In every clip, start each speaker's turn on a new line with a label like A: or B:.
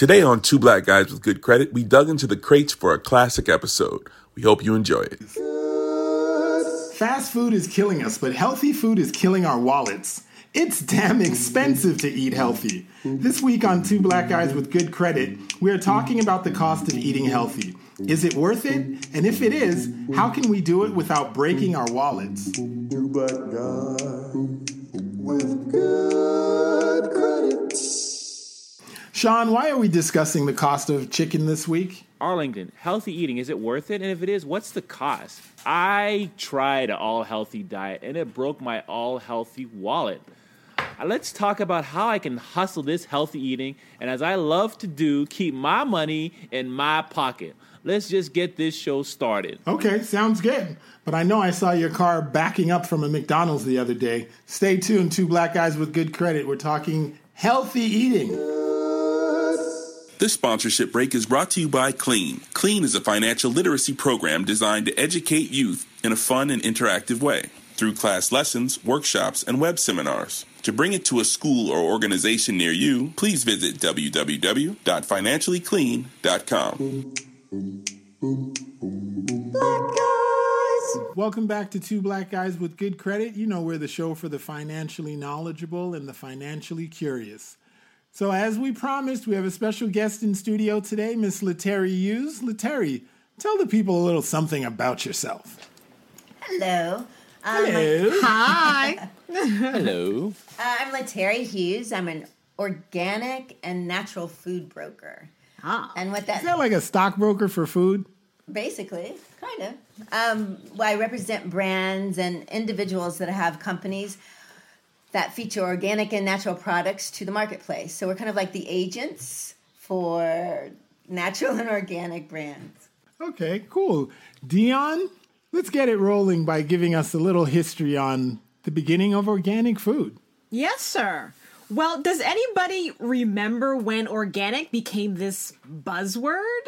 A: Today on Two Black Guys with Good Credit, we dug into the crates for a classic episode. We hope you enjoy it.
B: Fast food is killing us, but healthy food is killing our wallets. It's damn expensive to eat healthy. This week on Two Black Guys with Good Credit, we are talking about the cost of eating healthy. Is it worth it? And if it is, how can we do it without breaking our wallets?
C: Two black guys with good credit.
B: Sean, why are we discussing the cost of chicken this week?
D: Arlington, healthy eating, is it worth it? And if it is, what's the cost? I tried an all healthy diet and it broke my all healthy wallet. Uh, Let's talk about how I can hustle this healthy eating and, as I love to do, keep my money in my pocket. Let's just get this show started.
B: Okay, sounds good. But I know I saw your car backing up from a McDonald's the other day. Stay tuned, Two Black Guys with Good Credit. We're talking healthy eating.
A: This sponsorship break is brought to you by Clean. Clean is a financial literacy program designed to educate youth in a fun and interactive way through class lessons, workshops, and web seminars. To bring it to a school or organization near you, please visit www.financiallyclean.com.
B: Welcome back to Two Black Guys with Good Credit. You know, we're the show for the financially knowledgeable and the financially curious. So, as we promised, we have a special guest in studio today, Miss Leteri Hughes. Leteri, tell the people a little something about yourself.
E: Hello. Um,
B: Hello.
E: Hi.
D: Hello.
E: Uh, I'm Leteri Hughes. I'm an organic and natural food broker.
F: Ah.
E: And what that
B: Is that like a stockbroker for food?
E: basically, kind of. Um, well, I represent brands and individuals that have companies that feature organic and natural products to the marketplace. So we're kind of like the agents for natural and organic brands.
B: Okay, cool. Dion, let's get it rolling by giving us a little history on the beginning of organic food.
F: Yes, sir. Well, does anybody remember when organic became this buzzword?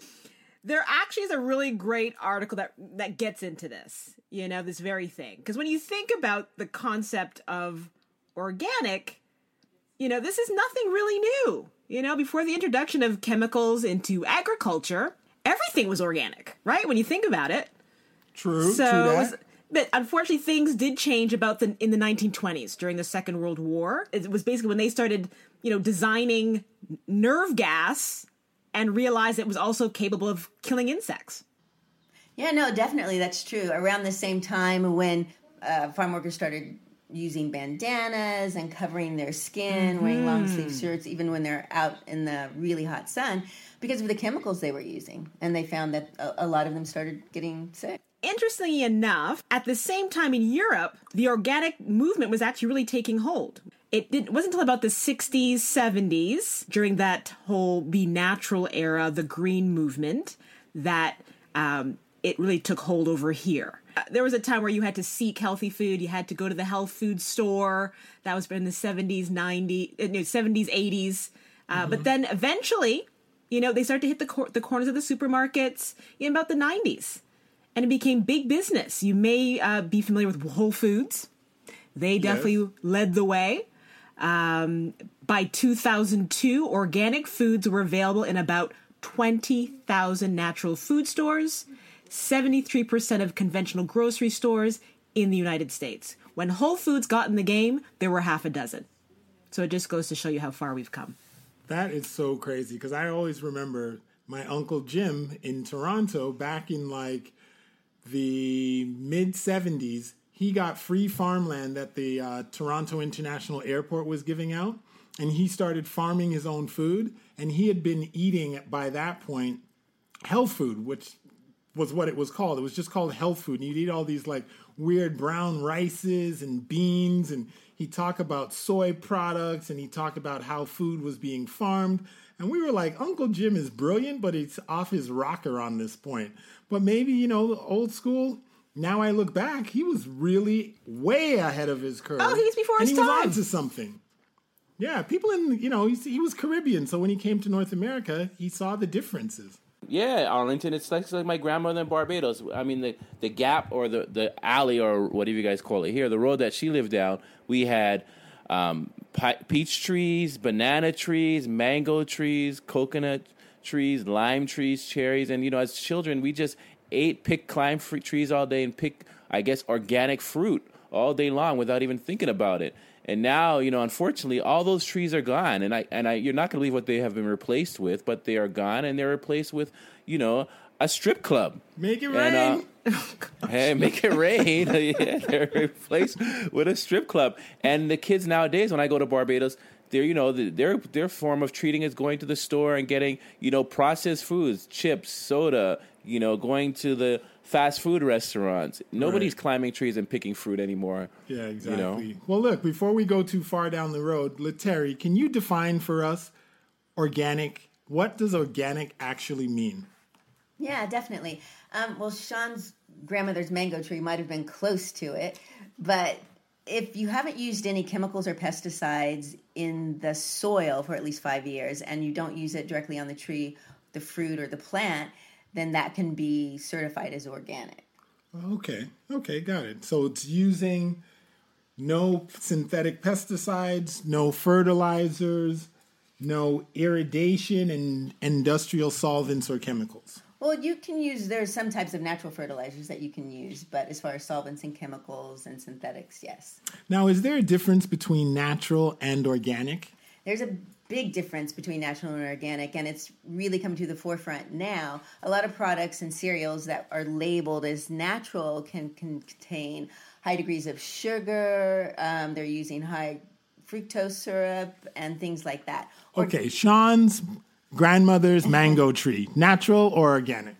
F: There actually is a really great article that that gets into this, you know, this very thing. Because when you think about the concept of organic, you know, this is nothing really new. You know, before the introduction of chemicals into agriculture, everything was organic, right? When you think about it.
B: True,
F: So,
B: true
F: it was- but unfortunately, things did change about the in the 1920s during the Second World War. It was basically when they started, you know, designing nerve gas and realized it was also capable of killing insects.
E: Yeah, no, definitely that's true. Around the same time when uh, farm workers started using bandanas and covering their skin, wearing long sleeve shirts, even when they're out in the really hot sun, because of the chemicals they were using. And they found that a, a lot of them started getting sick.
F: Interestingly enough, at the same time in Europe, the organic movement was actually really taking hold. It, did, wasn't until about the 60s, 70s, during that whole be natural era, the green movement, that um, it really took hold over here. Uh, There was a time where you had to seek healthy food. You had to go to the health food store. That was in the 70s, 90s, uh, no, 70s, 80s. Uh, But then eventually, you know, they started to hit the, cor- the corners of the supermarkets in about the 90s and it became big business. You may uh, be familiar with Whole Foods. They definitely led the way. Um, by 2002, organic foods were available in about 20,000 natural food stores, 73% of conventional grocery stores in the United States. When Whole Foods got in the game, there were half a dozen. So it just goes to show you how far we've come.
B: That is so crazy because I always remember my uncle Jim in Toronto back in like the mid 70s. He got free farmland that the uh, Toronto International Airport was giving out, and he started farming his own food. And he had been eating by that point health food, which was what it was called. It was just called health food. And you'd eat all these like weird brown rices and beans and he talked about soy products and he talked about how food was being farmed. And we were like, Uncle Jim is brilliant, but he's off his rocker on this point. But maybe, you know, old school, now I look back, he was really way ahead of his curve.
F: Oh, he's before
B: and
F: his
B: he was
F: time.
B: onto something. Yeah, people in, you know, he was Caribbean. So when he came to North America, he saw the differences.
D: Yeah, Arlington. It's like, it's like my grandmother in Barbados. I mean, the, the gap or the, the alley or whatever you guys call it here, the road that she lived down, we had um, pi- peach trees, banana trees, mango trees, coconut trees, lime trees, cherries. And, you know, as children, we just ate, pick, climb trees all day and pick, I guess, organic fruit all day long without even thinking about it. And now, you know, unfortunately, all those trees are gone, and I and I, you're not going to believe what they have been replaced with, but they are gone, and they're replaced with, you know, a strip club.
B: Make it
D: And,
B: rain.
D: uh, hey, make it rain! yeah, they're replaced with a strip club, and the kids nowadays, when I go to Barbados, they're you know their their form of treating is going to the store and getting you know processed foods, chips, soda, you know, going to the fast food restaurants. Nobody's climbing trees and picking fruit anymore.
B: Yeah,
D: You
B: exactly.
D: know?
B: Well, look, before we go too far down the road, Leteri, can you define for us organic? What does organic actually mean?
E: Yeah, definitely. Um, well, Sean's grandmother's mango tree might have been close to it, but if you haven't used any chemicals or pesticides in the soil for at least five years and you don't use it directly on the tree, the fruit, or the plant, then that can be certified as organic.
B: Okay, okay, got it. So it's using no synthetic pesticides, no fertilizers, no irrigation and industrial solvents or chemicals.
E: Well, you can use, there's some types of natural fertilizers that you can use, but as far as solvents and chemicals and synthetics, yes.
B: Now, is there a difference between natural and organic?
E: There's a big difference between natural and organic, and it's really come to the forefront now. A lot of products and cereals that are labeled as natural can, can contain high degrees of sugar. Um, they're using high fructose syrup and things like that. Or-
B: Okay, Sean's grandmother's mango tree, natural or organic?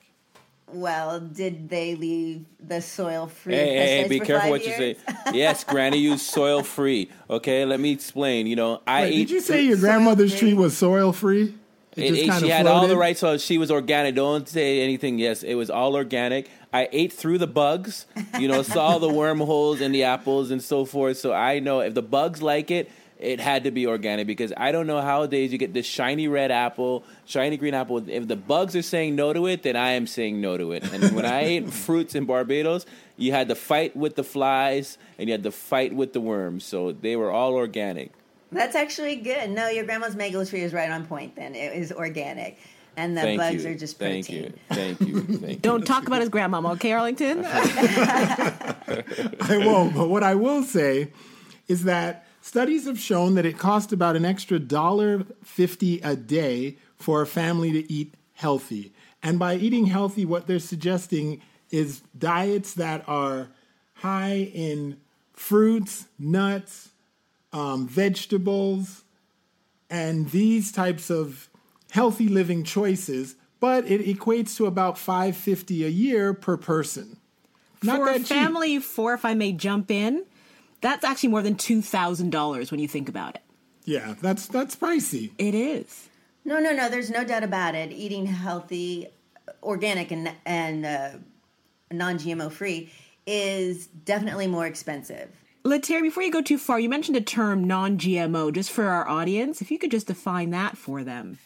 E: Well, did they leave the soil free?
D: Hey, hey, hey, be
E: for
D: careful
E: five
D: what you say. Yes, Granny used soil free. Okay, let me explain. You know, I
B: Wait,
D: ate.
B: did you say your grandmother's tree was soil free?
D: It, it- she had all the right soil. She was organic. Don't say anything. Yes, it was all organic. I ate through the bugs. You know, saw the wormholes in the apples and so forth. So I know if the bugs like it, it had to be organic because I don't know how days you get this shiny red apple, shiny green apple. If the bugs are saying no to it, then I am saying no to it. And when I ate fruits in Barbados, you had to fight with the flies and you had to fight with the worms. So they were all organic.
E: That's actually good. No, your grandma's mango tree is right on point. Then it is organic, and the
D: Thank
E: bugs
D: you.
E: are just
D: Thank you. Thank you. Thank you.
F: Don't talk about his grandmama, okay, Arlington?
B: I won't. But what I will say is that studies have shown that it costs about an extra dollar fifty a day for a family to eat healthy. And by eating healthy, what they're suggesting is diets that are high in fruits, nuts, um, vegetables, and these types of healthy living choices. But it equates to about five fifty a year per person. Not
F: For a family of four, if I may jump in, that's actually more than $2,000 when you think about it.
B: Yeah, that's that's pricey.
F: It is.
E: No, no, no. There's no doubt about it. Eating healthy, organic, and and uh, non-GMO free is definitely more expensive.
F: Leteri, before you go too far, you mentioned a term non GMO just for our audience. If you could just define that for them.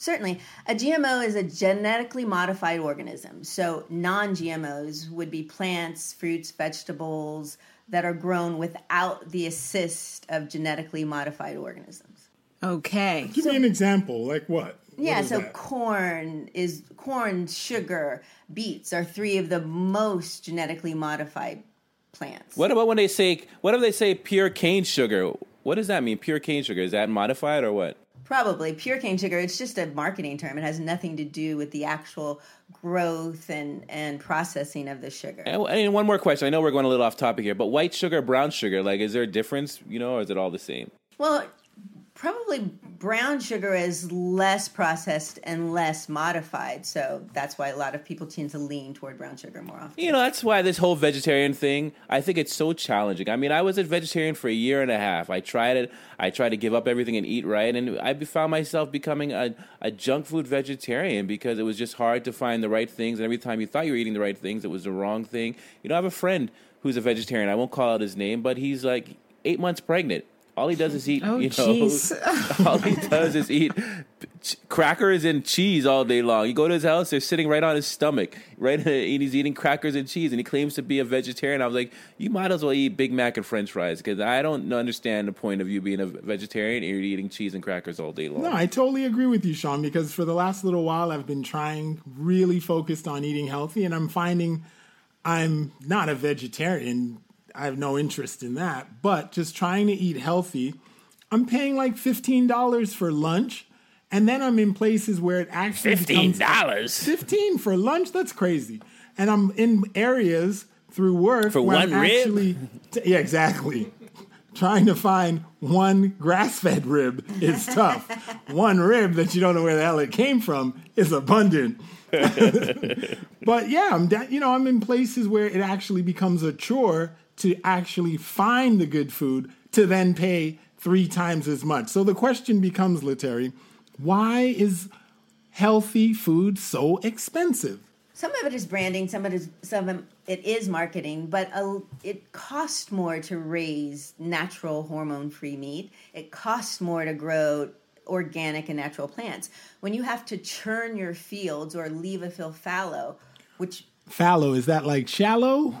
E: Certainly, a GMO is a genetically modified organism. So non-GMOs would be plants, fruits, vegetables that are grown without the assist of genetically modified organisms.
F: Okay.
B: Give me an example. Like what?
E: Yeah,
B: is
E: so
B: that?
E: corn is corn, sugar, beets are three of the most genetically modified plants.
D: What about when they say what if they say pure cane sugar? What does that mean? Pure cane sugar is that modified or what?
E: Probably pure cane sugar. It's just a marketing term. It has nothing to do with the actual growth and and processing of the sugar.
D: And and one more question. I know we're going a little off topic here, but white sugar, brown sugar, like is there a difference? You know, or is it all the same?
E: Well, probably brown sugar is less processed and less modified, so that's why a lot of people tend to lean toward brown sugar more often.
D: You know, that's why this whole vegetarian thing, I think it's so challenging. I mean, I was a vegetarian for a year and a half. I tried it. I tried to give up everything and eat right, and I found myself becoming a, a junk food vegetarian because it was just hard to find the right things. And every time you thought you were eating the right things, it was the wrong thing. You know, I have a friend who's a vegetarian. I won't call out his name, but he's like eight months pregnant. All he does is eat,
F: Oh,
D: you know, all he does is eat crackers and cheese all day long. You go to his house, they're sitting right on his stomach, right, and he's eating crackers and cheese, and he claims to be a vegetarian. I was like, you might as well eat Big Mac and French fries because I don't understand the point of you being a vegetarian and you're eating cheese and crackers all day long.
B: No, I totally agree with you, Sean, because for the last little while I've been trying really focused on eating healthy and I'm finding I'm not a vegetarian. I have no interest in that, but just trying to eat healthy, I'm paying like $15 for lunch. And then I'm in places where it actually
D: $15?
B: 15 for lunch? That's crazy. And I'm in areas through work
D: For
B: where
D: one
B: I'm
D: rib?
B: actually yeah, exactly. Trying to find one grass-fed rib is tough. one rib that you don't know where the hell it came from is abundant. but yeah, I'm da- you know I'm in places where it actually becomes a chore to actually find the good food to then pay three times as much. So the question becomes, Leteri, why is healthy food so expensive?
E: Some of it is branding, some of it is some of it is marketing, but a, it costs more to raise natural hormone-free meat. It costs more to grow organic and natural plants. When you have to churn your fields or leave a field fallow, which
B: Fallow is that like shallow?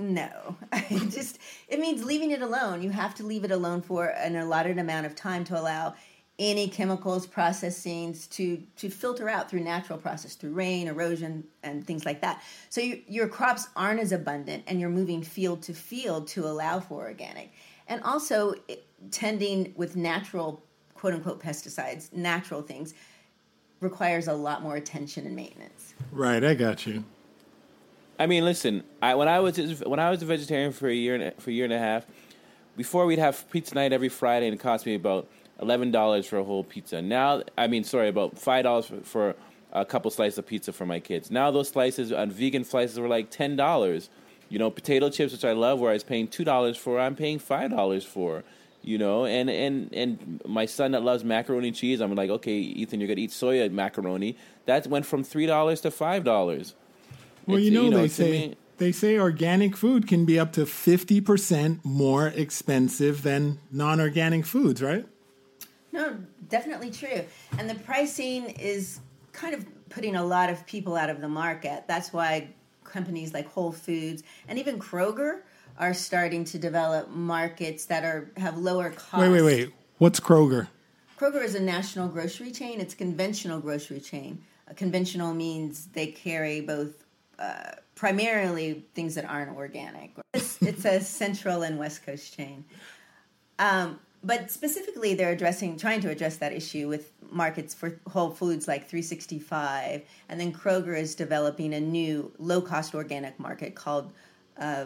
E: No, it just it means leaving it alone. You have to leave it alone for an allotted amount of time to allow any chemicals processings to to filter out through natural process through rain erosion and things like that so you, your crops aren't as abundant and you're moving field to field to allow for organic and also it- tending with natural quote unquote pesticides natural things requires a lot more attention and maintenance
B: Right, I got you.
D: I mean, listen. I, when I was when I was a vegetarian for a year and, for a year and a half, before we'd have pizza night every Friday, and it cost me about eleven dollars for a whole pizza. Now, I mean, sorry, about five dollars for, for a couple slices of pizza for my kids. Now those slices on vegan slices were like ten dollars. You know, potato chips, which I love, where I was paying two dollars for, I'm paying five dollars for. You know, and and and my son that loves macaroni and cheese, I'm like, okay, Ethan, you're gonna eat soya macaroni. That went from three dollars to five dollars.
B: Well,
D: It's,
B: you know,
D: you know,
B: they
D: to
B: say
D: me-
B: they say organic food can be up to fifty percent more expensive than non-organic foods, right?
E: No, definitely true. And the pricing is kind of putting a lot of people out of the market. That's why companies like Whole Foods and even Kroger are starting to develop markets that are have lower costs.
B: Wait, wait, wait. What's Kroger?
E: Kroger is a national grocery chain. It's a conventional grocery chain. A conventional means they carry both uh, primarily things that aren't organic. It's, it's a central and west coast chain. Um, but specifically, they're addressing, trying to address that issue with markets for Whole Foods like 365, and then Kroger is developing a new low-cost organic market called uh,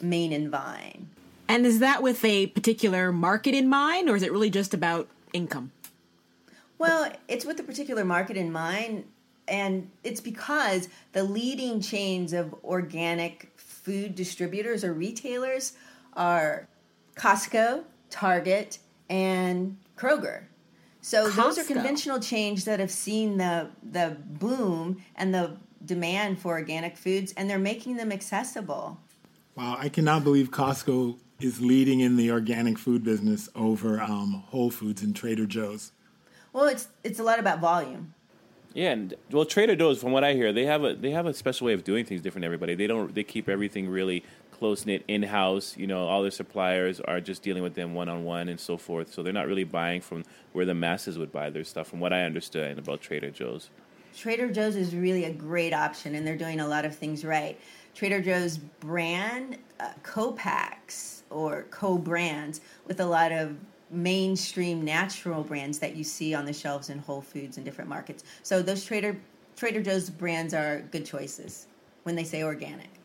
E: Main and Vine.
F: And is that with a particular market in mind, or is it really just about income?
E: Well, it's with a particular market in mind, and it's because the leading chains of organic food distributors or retailers are Costco, Target, and Kroger. So those are conventional chains that have seen the the boom and the demand for organic foods, and they're making them accessible.
B: Wow, I cannot believe Costco is leading in the organic food business over um, Whole Foods and Trader Joe's.
E: Well, it's it's a lot about volume.
D: Yeah, and well, Trader Joe's, from what I hear, they have a they have a special way of doing things different. than Everybody, they don't they keep everything really close knit in house. You know, all their suppliers are just dealing with them one on one and so forth. So they're not really buying from where the masses would buy their stuff, from what I understand about Trader Joe's.
E: Trader Joe's is really a great option, and they're doing a lot of things right. Trader Joe's brand uh, co-packs or co-brands with a lot of mainstream natural brands that you see on the shelves in Whole Foods and different markets. So those Trader Trader Joe's brands are good choices when they say organic.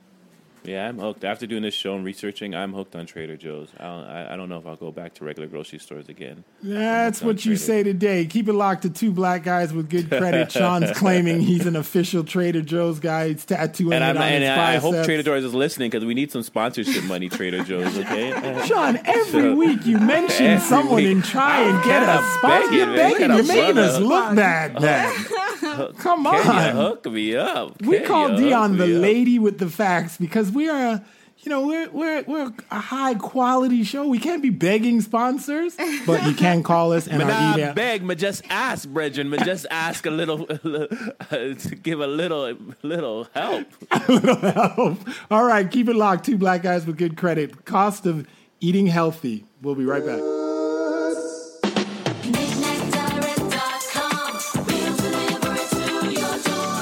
D: Yeah, I'm hooked. After doing this show and researching, I'm hooked on Trader Joe's. I don't, I, I don't know if I'll go back to regular grocery stores again.
B: That's what you say today. Keep it locked to two black guys with good credit. Sean's claiming he's an official Trader Joe's guy. He's tattooing
D: And,
B: it
D: I'm,
B: on
D: and
B: his
D: I hope. Trader Joe's is listening because we need some sponsorship money, Trader Joe's, okay?
B: Sean, every
D: So-
B: week you mention someone
D: week.
B: and try and get a sponsor. You're begging. You're making us look bad, man. Come
D: Can
B: on.
D: you hook me up?
B: We call Dion the
D: me up?
B: lady with the facts because we are, a, you know, we're we're we're a high quality show. We can't be begging sponsors, but you can call us and
D: Me
B: our email.
D: beg, but just ask, brethren. Me just ask a little, to give a little, little help. a little help.
B: All right, keep it locked. Two black guys with good credit. Cost of eating healthy. We'll be right back.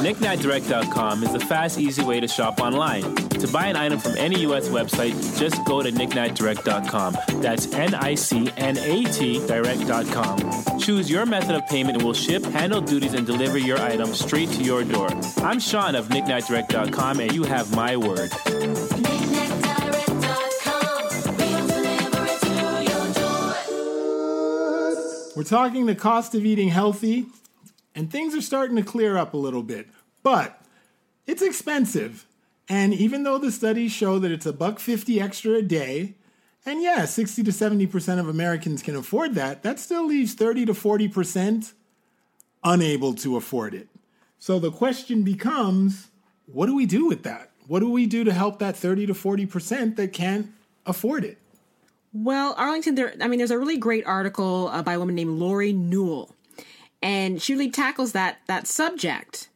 D: KnickKnackDirect.com is the fast, easy way to shop online. To buy an item from any U.S. website, just go to KnickKnackDirect.com. That's N-I-C-N-A-T Direct.com. Choose your method of payment and we'll ship, handle duties, and deliver your item straight to your door. I'm Sean of KnickKnackDirect.com, and you have my word. NickNetDirect.com will deliver to your door.
B: We're talking the cost of eating healthy, and things are starting to clear up a little bit. But it's expensive. And even though the studies show that it's a buck 50 extra a day, and yeah, 60 to 70% of Americans can afford that, that still leaves 30 to 40% unable to afford it. So the question becomes what do we do with that? What do we do to help that 30 to 40% that can't afford it?
F: Well, Arlington, there. I mean, there's a really great article uh, by a woman named Lori Newell, and really tackles that that subject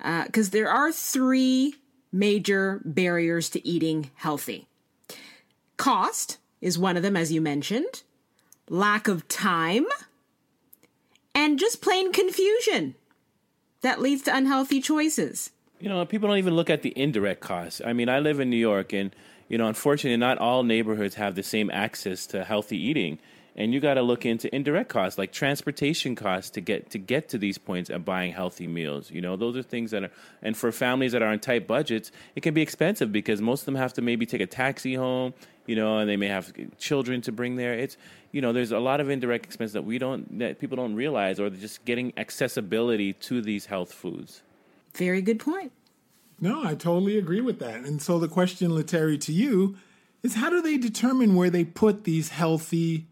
F: uh, because there are three major barriers to eating healthy. Cost is one of them, as you mentioned. Lack of time, and just plain confusion that leads to unhealthy choices.
D: You know, people don't even look at the indirect costs. I mean, I live in New York, and you know, unfortunately, not all neighborhoods have the same access to healthy eating, and you got to look into indirect costs like transportation costs to get to get to these points and buying healthy meals. You know, those are things that are, and for families that are on tight budgets, it can be expensive because most of them have to maybe take a taxi home. You know, and they may have children to bring there. It's you know, there's a lot of indirect expense that we don't that people don't realize, or just getting accessibility to these health foods.
F: Very good point.
B: No, I totally agree with that. And so the question, Leteri, to you is how do they determine where they put these healthy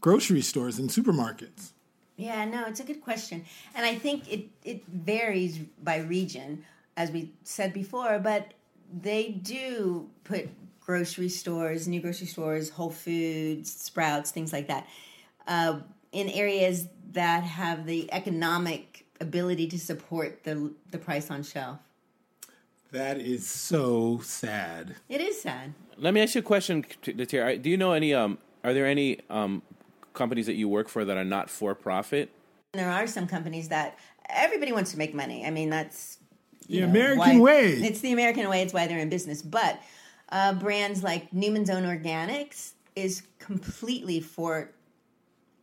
B: grocery stores and supermarkets?
E: Yeah, no, it's a good question. And I think it, it varies by region, as we said before, but they do put grocery stores, new grocery stores, Whole Foods, Sprouts, things like that, uh, in areas that have the economic ability to support the, the price on shelf.
B: That is so sad.
E: It is sad.
D: Let me ask you a question, Leteri. Do you know any? Um, are there any um, companies that you work for that are not for profit?
E: There are some companies that everybody wants to make money. I mean, that's
B: The American
E: why-
B: way.
E: It's the American way. It's why they're in business. But uh, brands like Newman's Own Organics is completely for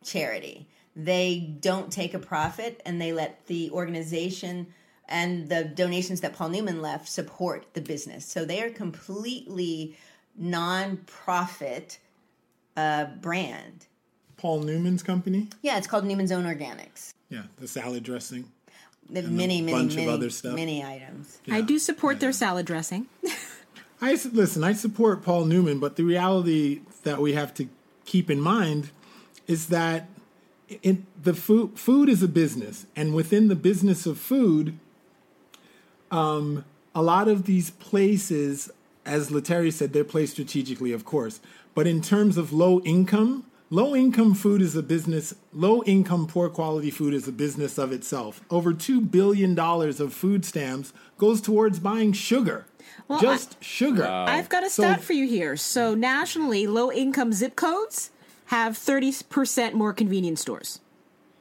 E: charity. They don't take a profit, and they let the organization and the donations that Paul Newman left support the business. So they are completely non-profit uh, brand.
B: Paul Newman's company?
E: Yeah, it's called Newman's Own Organics.
B: Yeah, the salad dressing.
E: The
B: And a
E: many, many,
B: bunch of
E: many,
B: other stuff.
E: many items.
F: I do support their salad dressing.
B: I listen. I support Paul Newman, but the reality that we have to keep in mind is that in the food food is a business, and within the business of food, um, a lot of these places, as Leteri said, they're placed strategically, of course. But in terms of low income, Low income food is a business, low income, poor quality food is a business of itself. Over $2 billion of food stamps goes towards buying sugar.
F: Well,
B: Just sugar.
F: I've got a
B: So-
F: stat for you here. So nationally, low income zip codes have 30% more convenience stores.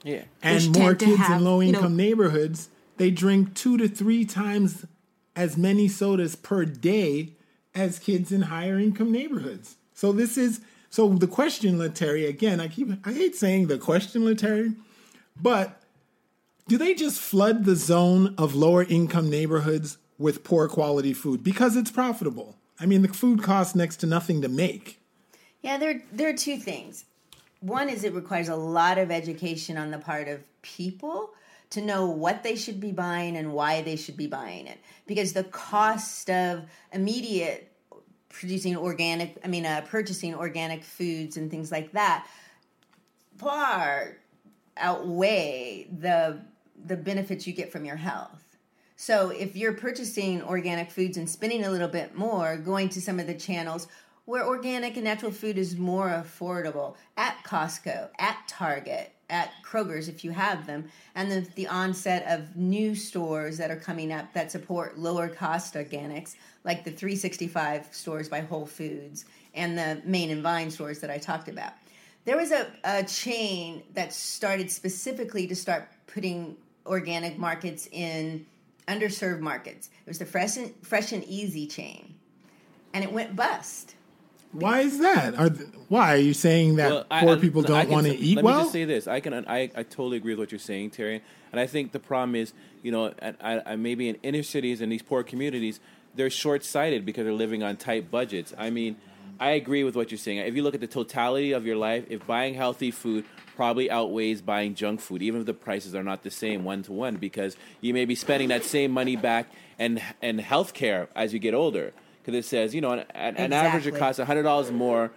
D: Yeah.
B: and more kids
F: have,
B: in low
F: you know-
B: income neighborhoods, they drink two to three times as many sodas per day as kids in higher income neighborhoods. So this is so the question, Leteri, again, I keep I hate saying the question, Leteri, but do they just flood the zone of lower income neighborhoods with poor quality food because it's profitable? I mean, the food costs next to nothing to make.
E: Yeah, there there are two things. One is it requires a lot of education on the part of people to know what they should be buying and why they should be buying it. Because the cost of immediate producing organic, I mean, uh, purchasing organic foods and things like that far outweigh the the benefits you get from your health. So if you're purchasing organic foods and spending a little bit more, going to some of the channels where organic and natural food is more affordable at Costco, at Target, at Kroger's if you have them, and the, the onset of new stores that are coming up that support lower cost organics, like the 365 stores by Whole Foods and the Main and Vine stores that I talked about. There was a, a chain that started specifically to start putting organic markets in underserved markets. It was the Fresh and, Fresh and Easy chain, and it went bust.
B: Why is that? Are th- why are you saying that
D: Well,
B: poor
D: I-
B: people don't want to eat
D: Let
B: well?
D: me just say this: I can, I, I totally agree with what you're saying, Terry. And I think the problem is, you know, I, I, maybe in inner cities and these poor communities, they're short-sighted because they're living on tight budgets. I mean, I agree with what you're saying. If you look at the totality of your life, if buying healthy food probably outweighs buying junk food, even if the prices are not the same one to one, because you may be spending that same money back and and healthcare as you get older. Because it says, you know, an, an an average it
E: Exactly.
D: costs hundred dollars more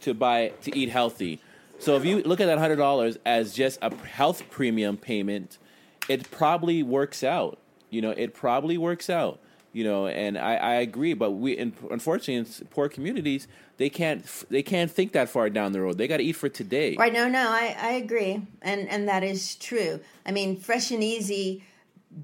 D: to buy to eat healthy. So if you look at that hundred dollars as just a health premium payment, it probably works out. You know, it probably works out. You know, and I, I agree, but we in, unfortunately in poor communities they can't they can't think that far down the road. They got to eat for today.
E: Right? No, no, I, I agree, and and that is true. I mean, Fresh and Easy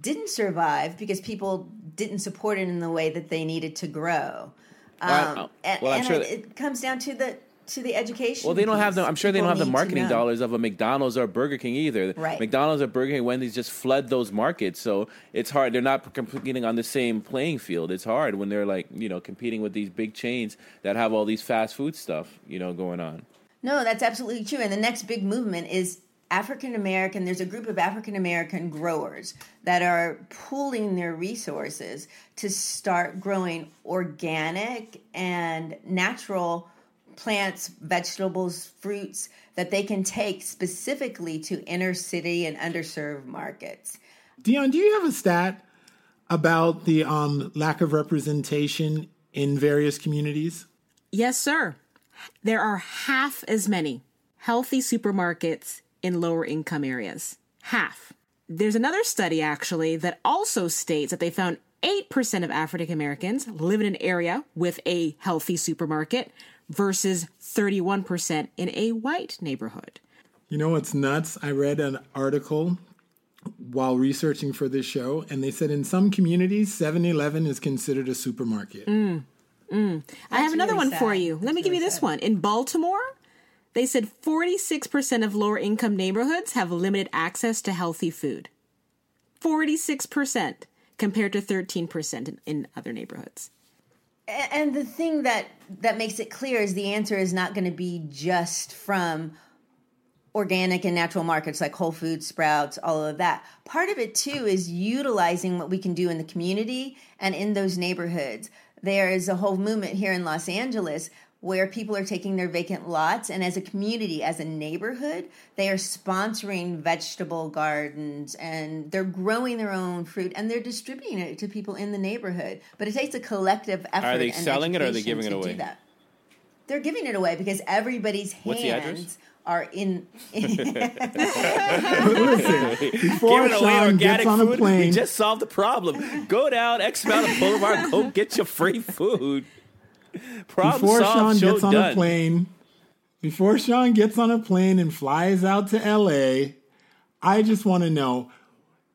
E: didn't survive because people didn't support it in the way that they needed to grow. Um,
D: Well, I-
E: and
D: well, I'm
E: and
D: sure
E: it,
D: that-
E: it comes down to the to the education.
D: Well, they don't have the. I'm sure they don't have the marketing dollars of a McDonald's or a Burger King either.
E: Right.
D: McDonald's or Burger King, Wendy's just flood those markets, so it's hard. They're not competing on the same playing field. It's hard when they're like you know competing with these big chains that have all these fast food stuff you know going on.
E: No, that's absolutely true. And the next big movement is African American. There's a group of African American growers that are pooling their resources to start growing organic and natural plants, vegetables, fruits that they can take specifically to inner city and underserved markets.
B: Dion, do you have a stat about the um, lack of representation in various communities?
F: Yes, sir. There are half as many healthy supermarkets in lower income areas. Half. There's another study actually that also states that they found 8% of African Americans live in an area with a healthy supermarket versus 31% in a white neighborhood.
B: You know what's nuts? I read an article while researching for this show, and they said in some communities, 7 Eleven is considered a supermarket.
F: Mm, mm. I have another
E: really
F: one for you. Let
E: That's
F: me give you this
E: sad.
F: one. In Baltimore, they said 46% of lower income neighborhoods have limited access to healthy food. 46% compared to 13% in, in other neighborhoods.
E: And the thing that that makes it clear is the answer is not going to be just from organic and natural markets like Whole Foods, Sprouts, all of that. Part of it too is utilizing what we can do in the community and in those neighborhoods. There is a whole movement here in Los Angeles where people are taking their vacant lots and as a community, as a neighborhood, they are sponsoring vegetable gardens and they're growing their own fruit and they're distributing it to people in the neighborhood. But it takes a collective effort.
D: Are they
E: and
D: selling it or are they giving it away
E: that. they're giving it away because everybody's
D: What's the address?
E: hands are in.
B: Listen,
D: Giving
B: before
D: away
B: Sean
D: organic
B: gets on a
D: food, we just solved the problem. Go down X Mountain Boulevard, go get your free food. Problem
B: before
D: solved.
B: Sean gets on
D: done.
B: a plane, before Sean gets on a plane and flies out to LA, I just want to know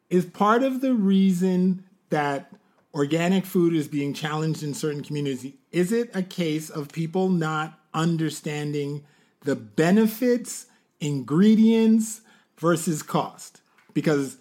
B: is part of the reason that organic food is being challenged in certain communities is it a case of people not understanding the benefits, ingredients versus cost? Because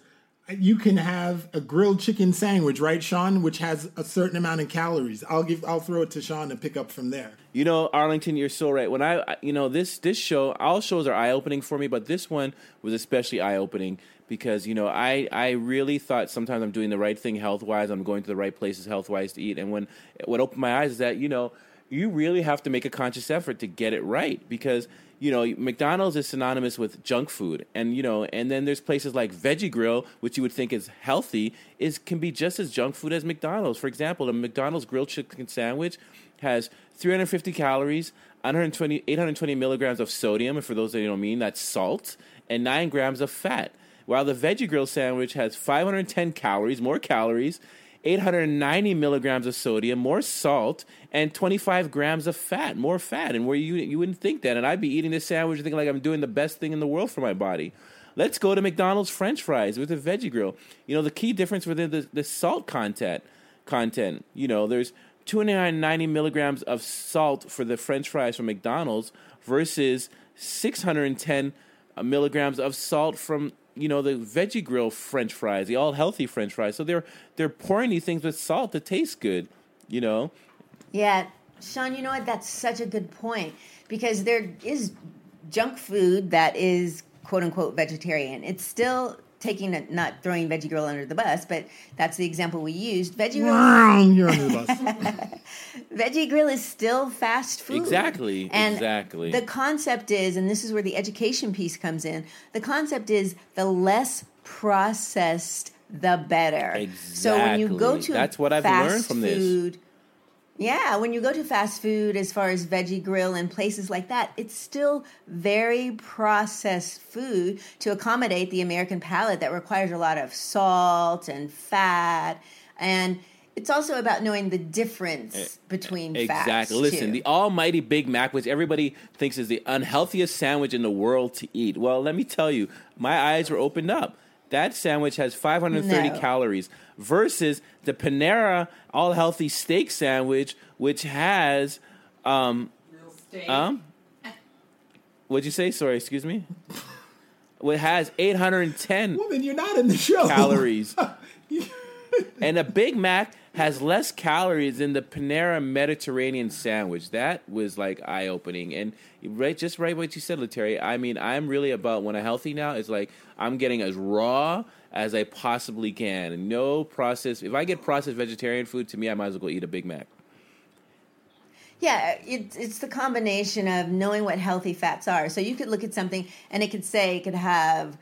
B: you can have a grilled chicken sandwich, right, Sean, which has a certain amount of calories. I'll give I'll throw it to Sean to pick up from there.
D: You know, Arlington, you're so right. When I, you know, this this show, all shows are eye opening for me, but this one was especially eye opening because you know I I really thought sometimes I'm doing the right thing health wise, I'm going to the right places health wise to eat, and when what opened my eyes is that you know you really have to make a conscious effort to get it right because you know McDonald's is synonymous with junk food. And you know and then there's places like Veggie Grill which you would think is healthy is can be just as junk food as McDonald's. For example the McDonald's grilled chicken sandwich has 350 calories 120 820 milligrams of sodium and for those that don't mean that's salt and 9 grams of fat. While the Veggie Grill sandwich has 510 calories more calories 890 milligrams of sodium, more salt, and 25 grams of fat, more fat. And where you you wouldn't think that. And I'd be eating this sandwich thinking like I'm doing the best thing in the world for my body. Let's go to McDonald's French fries with a veggie grill. You know, the key difference within the, the salt content content, you know, there's 290 milligrams of salt for the French fries from McDonald's versus 610 milligrams of salt from you know the veggie grill French fries, the all healthy French fries. So they're they're pouring these things with salt to taste good. You know.
E: Yeah, Sean. You know what? That's such a good point because there is junk food that is quote unquote vegetarian. It's still taking a, not throwing veggie grill under the bus, but that's the example we used. Veggie grill.
B: You're under the bus.
E: veggie grill is still fast food.
D: Exactly.
E: And
D: exactly.
E: The concept is, and this is where the education piece comes in. The concept is the less processed, the better.
D: Exactly.
E: So when you go to
D: that's what I've
E: fast
D: learned from
E: food,
D: this.
E: Yeah, when you go to fast food, as far as Veggie Grill and places like that, it's still very processed food to accommodate the American palate that requires a lot of salt and fat. And it's also about knowing the difference eh, between
D: Exactly.
E: fats.
D: Listen,
E: too.
D: the almighty Big Mac, which everybody thinks is the unhealthiest sandwich in the world to eat. Well, let me tell you, my eyes were opened up. That sandwich has 530
E: No.
D: calories versus the Panera all healthy steak sandwich, which has um um what'd you say? Sorry, excuse me. Well, It has 810
B: Woman, you're not in the show.
D: calories. and a Big Mac has less calories than the Panera Mediterranean sandwich. That was like eye opening. And right, just right what you said, Leteri. I mean, I'm really about when I'm healthy now. It's like I'm getting as raw as I possibly can. No processed. If I get processed vegetarian food, to me, I might as well eat a Big Mac.
E: Yeah, it, it's the combination of knowing what healthy fats are. So you could look at something and it could say it could have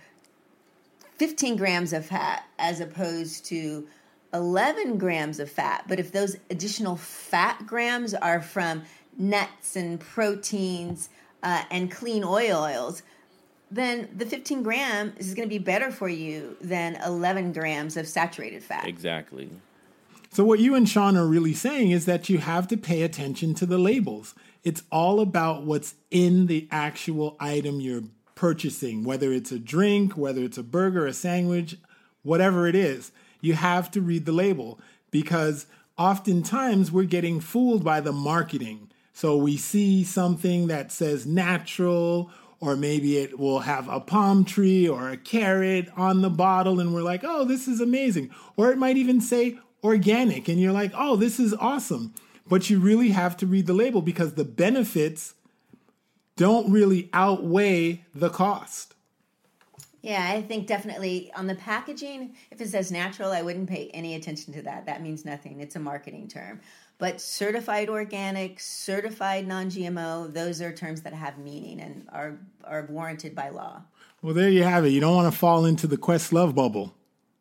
E: 15 grams of fat as opposed to 11 grams of fat. But if those additional fat grams are from nuts and proteins uh, and clean oil oils, then the 15 grams is going to be better for you than 11 grams of saturated fat.
D: Exactly.
B: So, what you and Sean are really saying is that you have to pay attention to the labels. It's all about what's in the actual item you're purchasing, whether it's a drink, whether it's a burger, a sandwich, whatever it is. You have to read the label because oftentimes we're getting fooled by the marketing. So, we see something that says natural, or maybe it will have a palm tree or a carrot on the bottle, and we're like, oh, this is amazing. Or it might even say organic and you're like, oh, this is awesome. But you really have to read the label because the benefits don't really outweigh the cost.
E: Yeah, I think definitely on the packaging, if it says natural, I wouldn't pay any attention to that. That means nothing. It's a marketing term. But certified organic, certified non GMO, those are terms that have meaning and are, are warranted by law.
B: Well, there you have it. You don't want to fall into the Questlove bubble.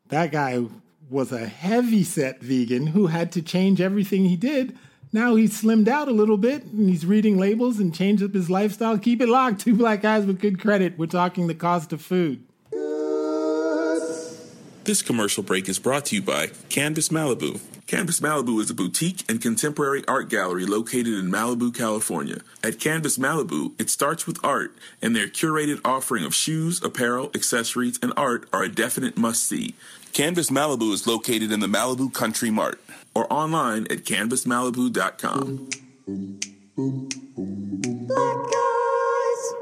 B: That guy was a heavy set vegan who had to change everything he did. Now he's slimmed out a little bit and he's reading labels and changed up his lifestyle. Keep it locked. Two black guys with good credit. We're talking the cost of food.
A: This commercial break is brought to you by Canvas Malibu. Canvas Malibu is a boutique and contemporary art gallery located in Malibu, California. At Canvas Malibu, it starts with art, and their curated offering of shoes, apparel, accessories, and art are a definite must see. Canvas Malibu is located in the Malibu Country Mart or online at canvasmalibu.com.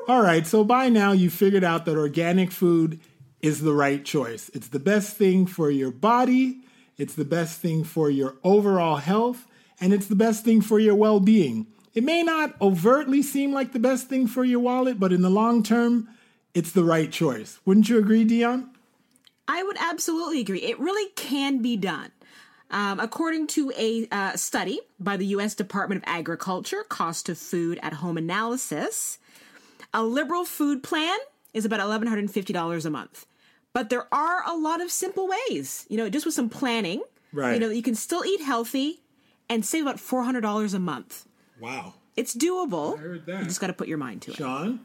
B: All right, so by now you figured out that organic food is the right choice. It's the best thing for your body, it's the best thing for your overall health, and it's the best thing for your well being. It may not overtly seem like the best thing for your wallet, but in the long term, it's the right choice. Wouldn't you agree, Dion?
F: I would absolutely agree. It really can be done. Um, according to a uh, study by the U.S. Department of Agriculture, Cost of Food at Home Analysis, a liberal food plan is about $1,150 a month. But there are a lot of simple ways, you know, just with some planning.
B: Right.
F: You know, you can still eat healthy and save about $400 a month.
B: Wow.
F: It's doable.
B: I heard that.
F: You just got to put your mind to it.
B: Sean?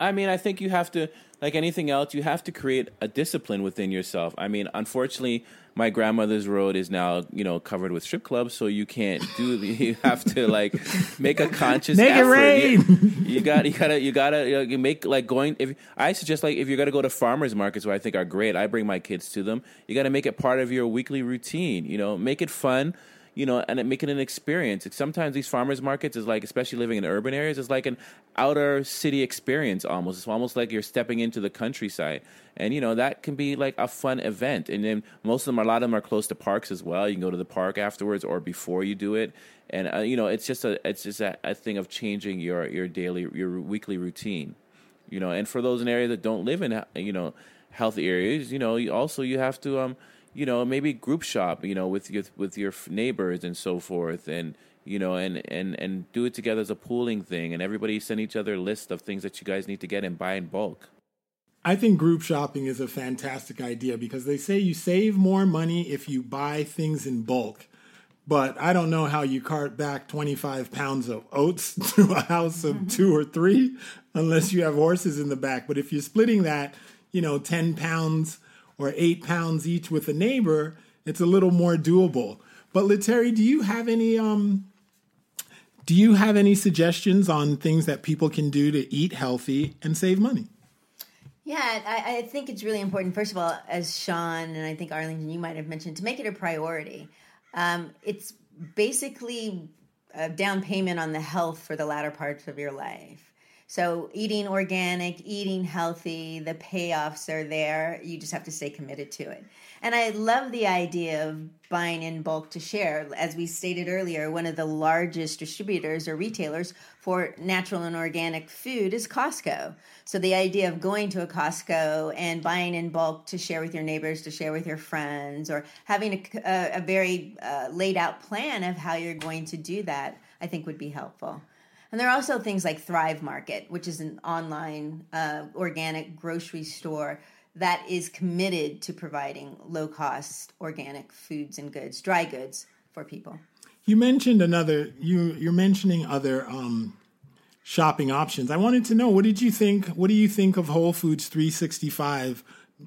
D: I mean, I think you have to, like anything else, you have to create a discipline within yourself. I mean, unfortunately, my grandmother's road is now, you know, covered with strip clubs, so you can't do. You have to like make a conscious
B: Make it rain.
D: You, you got, you gotta, you gotta, you, know, you make like going. If I suggest like if you're gonna go to farmers markets, where I think are great, I bring my kids to them. You got to make it part of your weekly routine. You know, make it fun you know, and it, make an experience. Sometimes these farmers markets is like, especially living in urban areas, is like an outer city experience almost. It's almost like you're stepping into the countryside, and you know that can be like a fun event. And then most of them, a lot of them are close to parks as well. You can go to the park afterwards or before you do it, and uh, you know it's just a it's just a, a thing of changing your your daily your weekly routine. You know, and for those in areas that don't live in you know healthy areas, you know, you also you have to um you know maybe group shop you know with your with your neighbors and so forth and you know and and and do it together as a pooling thing and everybody send each other a list of things that you guys need to get and buy in bulk
B: I think group shopping is a fantastic idea because they say you save more money if you buy things in bulk. But I don't know how you cart back 25 pounds of oats to a house of mm-hmm. two or three unless you have horses in the back. But if you're splitting that, you know, 10 pounds or eight pounds each with a neighbor, it's a little more doable. But Leteri, do you have any um do you have any suggestions on things that people can do to eat healthy and save money?
E: Yeah, I, I think it's really important. First of all, as Sean and I think Arlington, you might have mentioned, to make it a priority. Um, it's basically a down payment on the health for the latter parts of your life. So, eating organic, eating healthy, the payoffs are there. You just have to stay committed to it. And I love the idea of buying in bulk to share. As we stated earlier, one of the largest distributors or retailers for natural and organic food is Costco. So, the idea of going to a Costco and buying in bulk to share with your neighbors, to share with your friends, or having a, a, a very uh, laid out plan of how you're going to do that, I think would be helpful. And there are also things like Thrive Market, which is an online uh, organic grocery store that is committed to providing low cost organic foods and goods, dry goods for people.
B: You mentioned another. You you're mentioning other um, shopping options. I wanted to know what did you think? What do you think of Whole Foods 365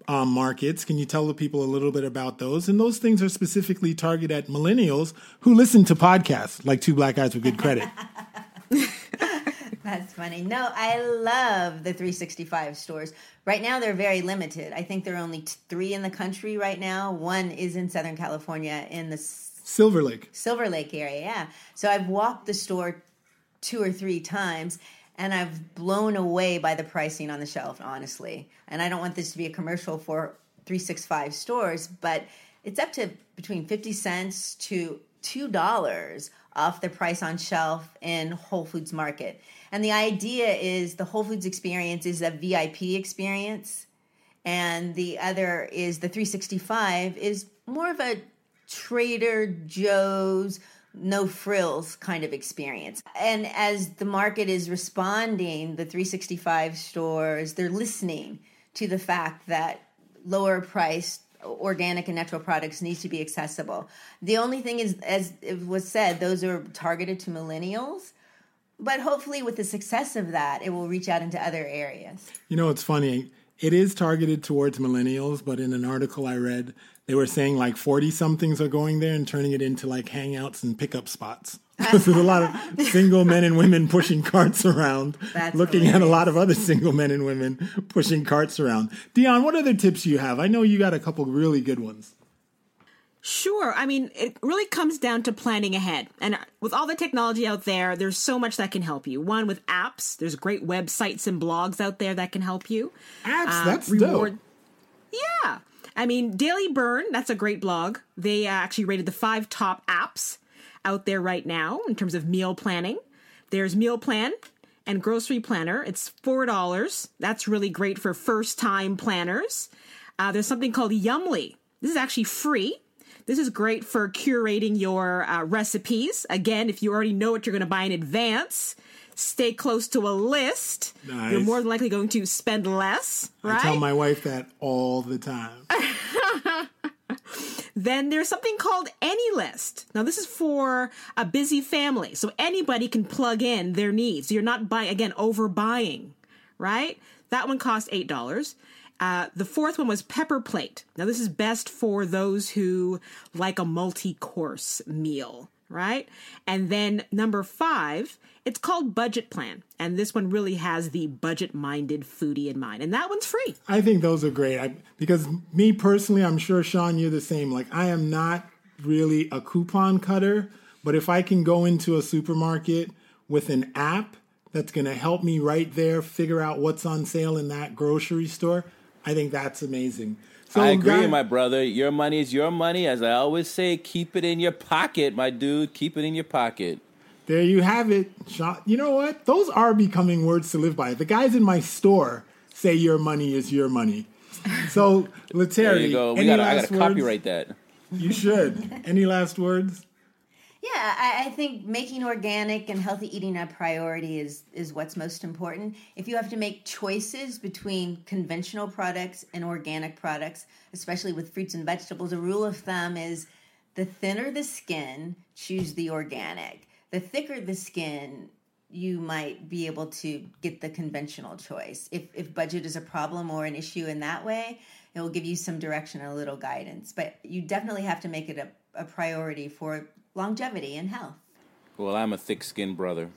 B: um, markets? Can you tell the people a little bit about those? And those things are specifically targeted at millennials who listen to podcasts like Two Black Guys with Good Credit.
E: That's funny. No, I love the 365 stores. Right now, they're very limited. I think there are only t- three in the country right now. One is in Southern California in the S-
B: Silver Lake.
E: Silver Lake area. Yeah. So I've walked the store two or three times and I've blown away by the pricing on the shelf, honestly. And I don't want this to be a commercial for 365 stores, but it's up to between 50 cents to $2 off the price on shelf in Whole Foods Market. And the idea is the Whole Foods experience is a VIP experience, and the other is the 365 is more of a Trader Joe's no frills kind of experience. And as the market is responding, the 365 stores, they're listening to the fact that lower priced organic and natural products needs to be accessible. The only thing is, as it was said, those are targeted to millennials. But hopefully, with the success of that, it will reach out into other areas.
B: You know, it's funny. it is targeted towards millennials, but in an article I read, they were saying like 40 somethings are going there and turning it into like hangouts and pickup spots. There's a lot of single men and women pushing carts around,
E: That's
B: looking at a lot of other single men and women pushing carts around. Dion, what other tips you have? I know you got a couple really good ones.
F: Sure. I mean, it really comes down to planning ahead. And with all the technology out there, there's so much that can help you. One, with apps, there's great websites and blogs out there that can help you.
B: Apps,
F: Uh,
B: that's dope.
F: Yeah. I mean, Daily Burn, that's a great blog. They uh, actually rated the five top apps out there right now in terms of meal planning. There's Meal Plan and Grocery Planner. It's $4. That's really great for first time planners. Uh, there's something called Yummly. This is actually free. This is great for curating your uh, recipes. Again, if you already know what you're going to buy in advance, stay close to a list. You're more than likely going to spend less, right?
B: I tell my wife that all the time.
F: Then there's something called AnyList. Now, this is for a busy family, so anybody can plug in their needs. You're not buying, again, overbuying, right? That one cost $8. Uh, the fourth one was Pepper Plate. Now, this is best for those who like a multi course meal, right? And then number five, it's called Budget Plan. And this one really has the budget minded foodie in mind. And that one's free.
B: I think those are great I, because me personally, I'm sure Sean, you're the same. Like I am not really a coupon cutter, but if I can go into a supermarket with an app that's going to help me right there figure out what's on sale in that grocery store, I think that's amazing. So,
D: I agree,
B: guys-
D: my brother. Your money is your money. As I always say, keep it in your pocket, my dude. Keep it in your pocket.
B: There you have it. Sean, you know what? Those are becoming words to live by. The guys in my store say your money is your money. So, Leteri,
D: There you go. We gotta, I gotta
B: words?
D: copyright that.
B: You should. any last words?
E: Yeah, I, I think making organic and healthy eating a priority is is what's most important. If you have to make choices between conventional products and organic products, especially with fruits and vegetables, a rule of thumb is the thinner the skin, choose the organic. The thicker the skin, you might be able to get the conventional choice. If if budget is a problem or an issue in that way, it will give you some direction and a little guidance. But you definitely have to make it a, a priority for longevity and health.
D: Well, I'm a thick-skinned brother.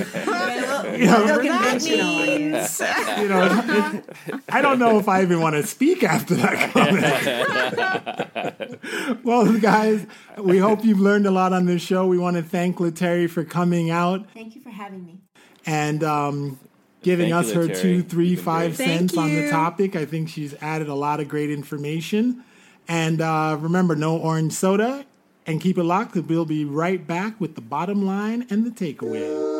E: Still conventional on you.
B: You know, it- I don't know if I even want to speak after that comment. well, guys, we hope you've learned a lot on this show. We want to thank Leteri for coming out
E: Thank you for having me.
B: and um, giving
D: Thank
B: us
D: you,
B: her
D: Leteri.
B: two, three,
D: You've been
B: five
F: great. Thank
B: cents on the topic. I think she's added a lot of great information. And uh, remember, no orange soda. And keep it locked we'll be right back with the bottom line and the takeaway.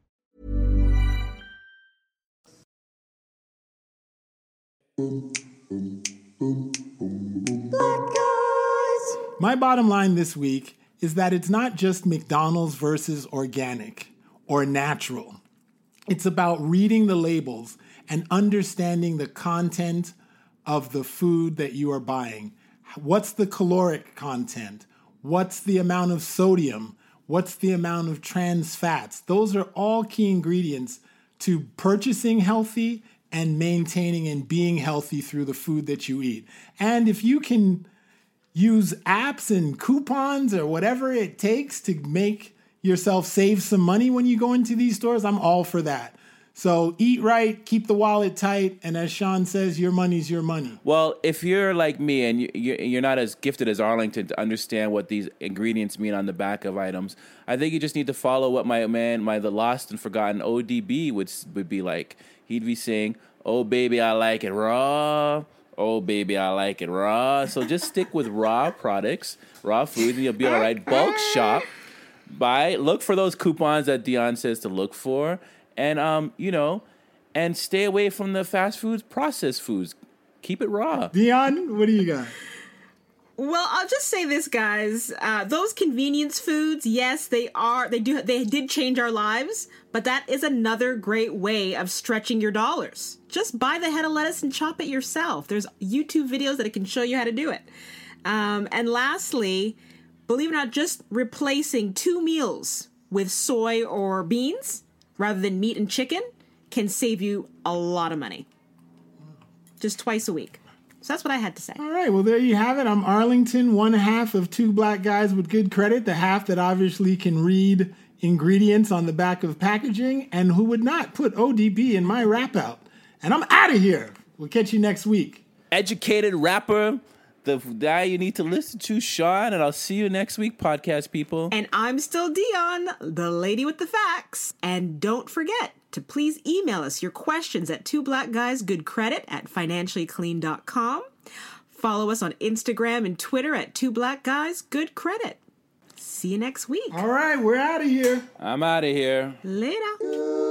B: My bottom line this week is that it's not just McDonald's versus organic or natural. It's about reading the labels and understanding the content of the food that you are buying. What's the caloric content? What's the amount of sodium? What's the amount of trans fats? Those are all key ingredients to purchasing healthy and maintaining and being healthy through the food that you eat. And if you can use apps and coupons or whatever it takes to make yourself save some money when you go into these stores, I'm all for that. So eat right, keep the wallet tight, and as Sean says, your money's your money.
D: Well, if you're like me and you- you're not as gifted as Arlington to understand what these ingredients mean on the back of items, I think you just need to follow what my man, my the lost and forgotten ODB would would be like. He'd be saying, "Oh baby, I like it raw." Oh baby, I like it raw. So just stick with raw products, raw foods, and you'll be all right. Bulk shop buy look for those coupons that Dion says to look for and um you know and stay away from the fast foods processed foods keep it raw
B: Dion what do you got
F: Well, I'll just say this, guys. Uh, those convenience foods, yes, they are. They do. They did change our lives, but that is another great way of stretching your dollars. Just buy the head of lettuce and chop it yourself. There's YouTube videos that can show you how to do it. Um, and lastly, believe it or not, just replacing two meals with soy or beans rather than meat and chicken can save you a lot of money. Just twice a week. So that's what I had to say.
B: All right, well, there you have it. I'm Arlington, one half of two black guys with good credit, the half that obviously can read ingredients on the back of packaging, and who would not put ODB in my wrap out. And I'm out of here. We'll catch you next week.
D: educated rapper the guy you need to listen to sean and i'll see you next week podcast people
F: And I'm still Dion, the lady with the facts. And don't forget to please email us your questions at two black guys good credit at financiallyclean.com. Follow us on Instagram and Twitter at two black guys good credit. See you next week.
B: All right, we're out of here.
D: i'm out of here
F: Later.